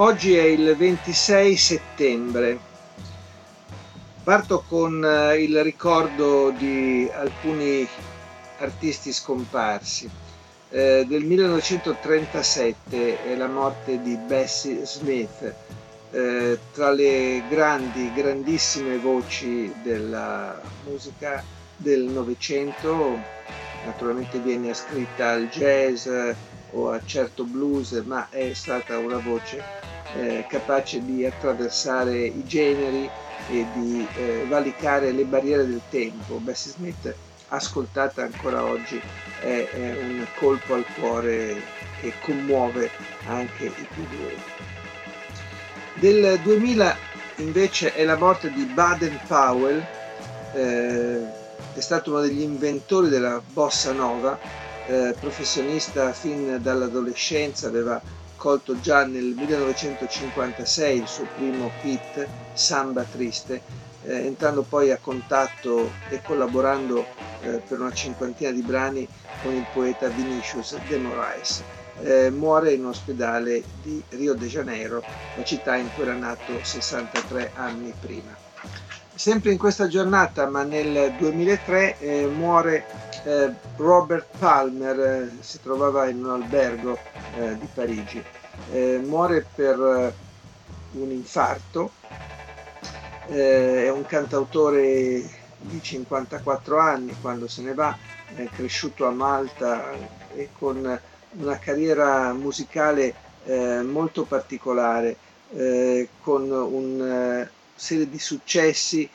Oggi è il 26 settembre. Parto con eh, il ricordo di alcuni artisti scomparsi. Eh, del 1937 è la morte di Bessie Smith, eh, tra le grandi, grandissime voci della musica del Novecento. Naturalmente viene ascritta al jazz o a certo blues, ma è stata una voce eh, capace di attraversare i generi e di eh, valicare le barriere del tempo. Bessie Smith, ascoltata ancora oggi, è, è un colpo al cuore che commuove anche i più duri. Del 2000 invece è la morte di Baden Powell, eh, è stato uno degli inventori della bossa nova, eh, professionista fin dall'adolescenza, aveva raccolto già nel 1956 il suo primo hit Samba Triste, eh, entrando poi a contatto e collaborando eh, per una cinquantina di brani con il poeta Vinicius de Moraes. Eh, muore in un ospedale di Rio de Janeiro, la città in cui era nato 63 anni prima. Sempre in questa giornata, ma nel 2003, eh, muore eh, Robert Palmer, eh, si trovava in un albergo eh, di Parigi. Eh, muore per eh, un infarto, è un cantautore di 54 anni quando se ne va, è cresciuto a Malta e con una carriera musicale molto particolare, con una serie di successi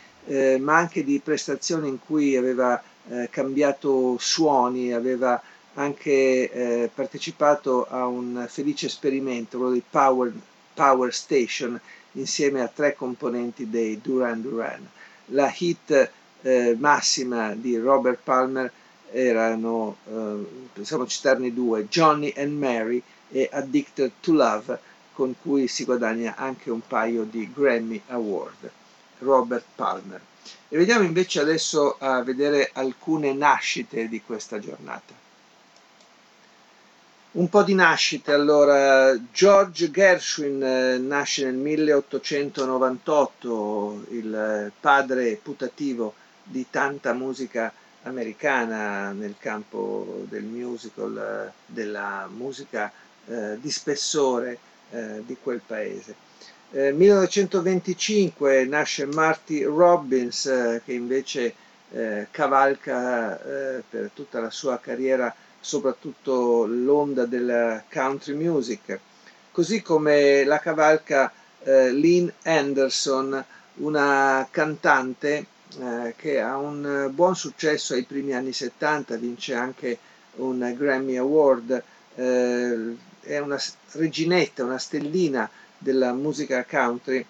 ma anche di prestazioni in cui aveva eh, cambiato suoni, aveva anche eh, partecipato a un felice esperimento, quello di Power, Power Station, insieme a tre componenti dei Duran Duran. La hit eh, massima di Robert Palmer erano, eh, possiamo citarne due, Johnny and Mary e Addicted to Love, con cui si guadagna anche un paio di Grammy Award. Robert Palmer. E vediamo invece adesso a vedere alcune nascite di questa giornata. Un po' di nascite, allora, George Gershwin eh, nasce nel 1898, il padre putativo di tanta musica americana nel campo del musical, della musica eh, di spessore eh, di quel paese. 1925 eh, nasce Marty Robbins eh, che invece eh, cavalca eh, per tutta la sua carriera soprattutto l'onda della country music, così come la cavalca eh, Lynn Anderson, una cantante eh, che ha un buon successo ai primi anni 70, vince anche un Grammy Award, è una reginetta, una stellina della musica country,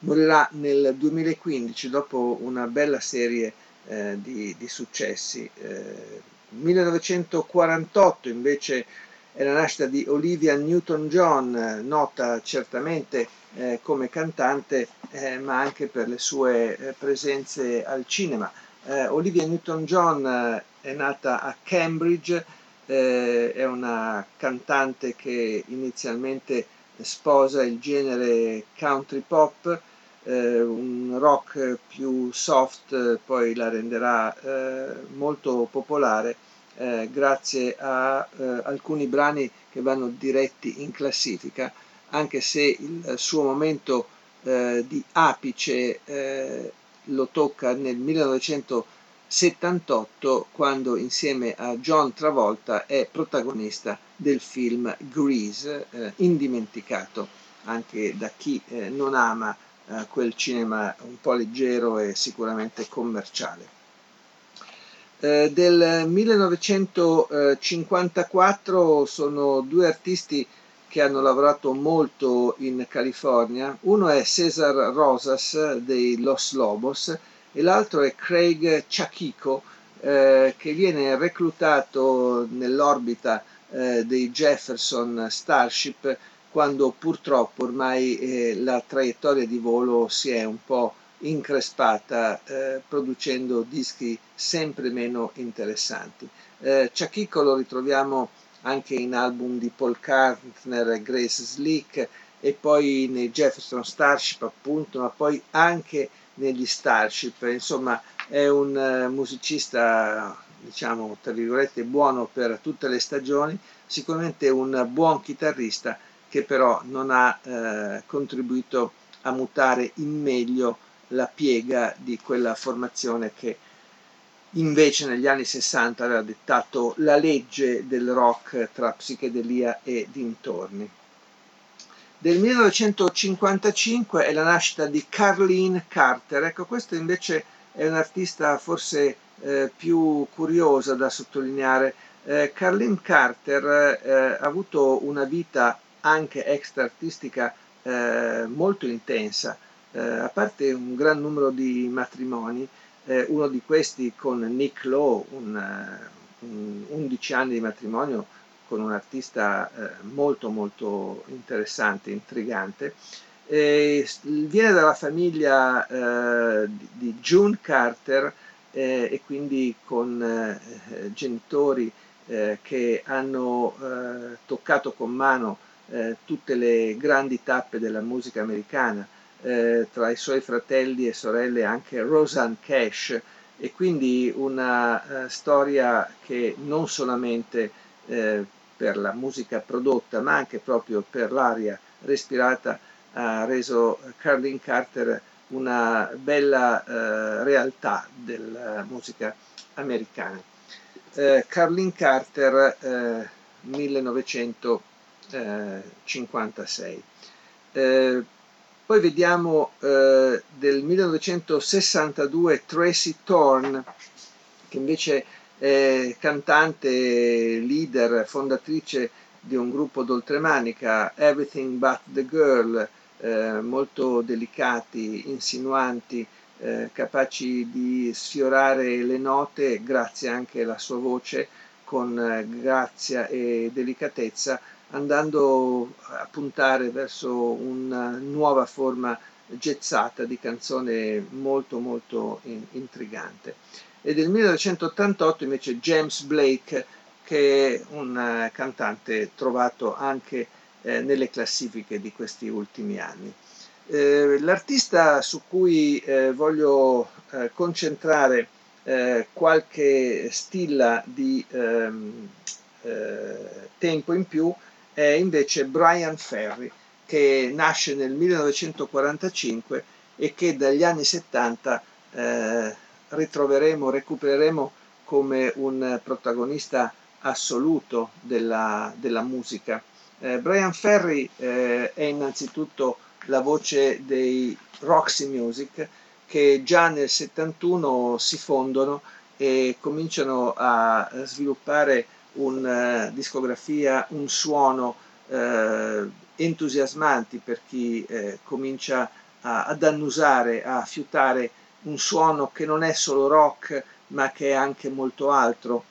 morirà nel 2015 dopo una bella serie eh, di, di, successi. Eh, 1948 invece è la nascita di Olivia Newton-John, nota certamente eh, come cantante eh, ma anche per le sue eh, presenze al cinema. Eh, Olivia Newton-John è nata a Cambridge, è una cantante che inizialmente sposa il genere country pop, eh, un rock più soft poi la renderà eh, molto popolare eh, grazie a eh, alcuni brani che vanno diretti in classifica, anche se il suo momento eh, di apice eh, lo tocca nel 1900 78 quando insieme a John Travolta è protagonista del film Grease, eh, indimenticato anche da chi eh, non ama eh, quel cinema un po' leggero e sicuramente commerciale. Eh, del 1954 sono due artisti che hanno lavorato molto in California. Uno è Cesar Rosas dei Los Lobos e l'altro è Craig Chakiko eh, che viene reclutato nell'orbita eh, dei Jefferson Starship quando purtroppo ormai eh, la traiettoria di volo si è un po' increspata eh, producendo dischi sempre meno interessanti. Eh, Chakiko lo ritroviamo anche in album di Paul Kartner e Grace Slick e poi nei Jefferson Starship appunto, ma poi anche negli Starship, insomma è un uh, musicista diciamo tra virgolette buono per tutte le stagioni, sicuramente un buon chitarrista che però non ha eh, contribuito a mutare in meglio la piega di quella formazione che invece negli anni 60 aveva dettato la legge del rock tra psichedelia e dintorni. Del 1955 è la nascita di Carlene Carter, ecco questa invece è un'artista forse eh, più curiosa da sottolineare. Eh, Carlene Carter eh, ha avuto una vita anche extra artistica eh, molto intensa, eh, a parte un gran numero di matrimoni, eh, uno di questi con Nick Lowe, un, un 11 anni di matrimonio con un artista eh, molto molto interessante, intrigante. E viene dalla famiglia eh, di June Carter eh, e quindi con eh, genitori che hanno toccato con mano tutte le grandi tappe della musica americana, eh, tra i suoi fratelli e sorelle anche Roseanne Cash e quindi una storia che non solamente eh, per la musica prodotta ma anche proprio per l'aria respirata ha reso Carlin Carter una bella uh, realtà della musica americana. Uh, Carlin Carter 1956 poi vediamo eh, del 1962 Tracy Thorne, che invece è cantante, leader, fondatrice di un gruppo d'oltremanica, Everything But the Girl, eh, molto delicati, insinuanti, eh, capaci di sfiorare le note grazie anche alla sua voce con eh, grazia e delicatezza andando a puntare verso una nuova forma gezzata di canzone molto molto intrigante. E del 1988 invece James Blake, che è un cantante trovato anche eh, nelle classifiche di questi ultimi anni. Eh, l'artista su cui eh, voglio eh, concentrare eh, qualche stilla di ehm, eh, tempo in più è invece Brian Ferry, che nasce nel 1945 e che dagli anni 70 eh, ritroveremo, recupereremo come un protagonista assoluto della, della musica. Eh, Brian Ferry eh, è innanzitutto la voce dei Roxy Music che già nel 71 si fondono e cominciano a sviluppare una eh, discografia, un suono eh, entusiasmanti per chi eh, comincia a, ad annusare, a fiutare un suono che non è solo rock ma che è anche molto altro,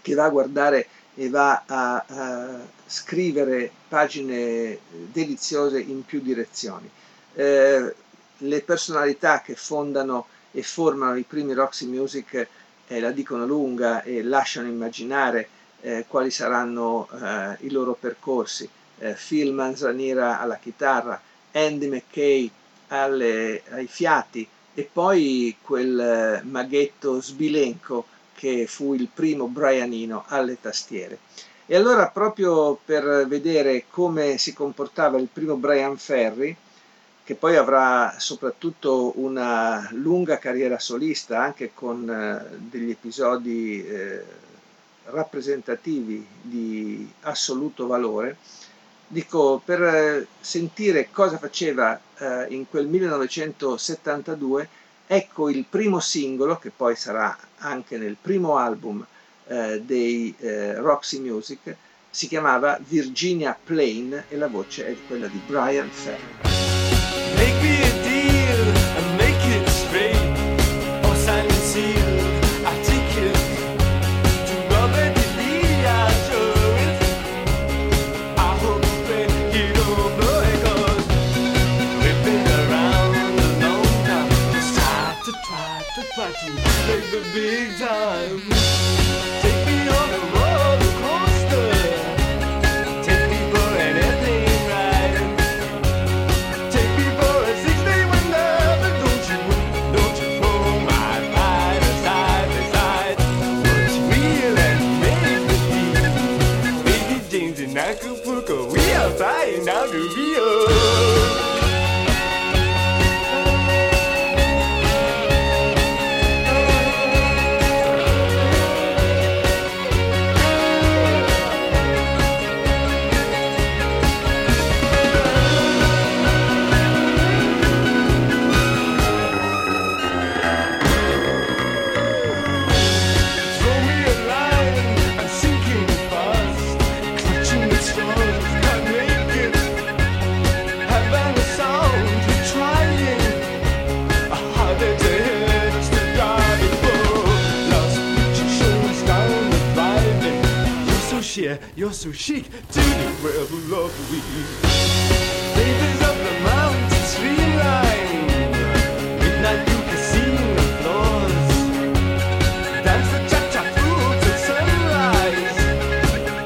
che va a guardare e va a, a scrivere pagine deliziose in più direzioni. Eh, le personalità che fondano e formano i primi Roxy Music eh, la dicono lunga e lasciano immaginare eh, quali saranno eh, i loro percorsi. Eh, Phil Manzanera alla chitarra, Andy McKay alle, ai fiati e poi quel eh, maghetto sbilenco che fu il primo Brianino alle tastiere. E allora proprio per vedere come si comportava il primo Brian Ferry, che poi avrà soprattutto una lunga carriera solista anche con eh, degli episodi eh, rappresentativi di assoluto valore, dico per eh, sentire cosa faceva eh, in quel 1972 Ecco il primo singolo, che poi sarà anche nel primo album eh, dei eh, Roxy Music, si chiamava Virginia Plain e la voce è quella di Brian Ferry. Big time. Take me on a roller You're so chic to the world who love we. Babies up the mountain streamline. Midnight you casino floors. Dance the cha-cha through till sunrise.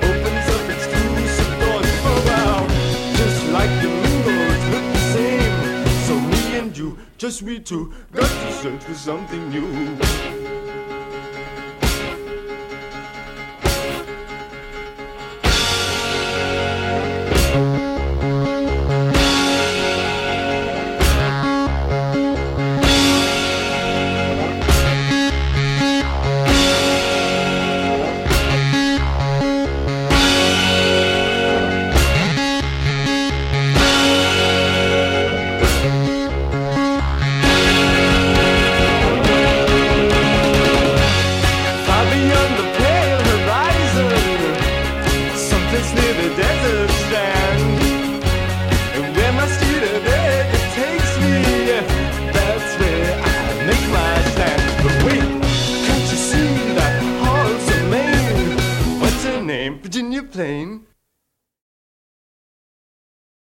Opens up exclusive doors for wow. Just like the mingles look the same. So me and you, just we two, got to search for something new.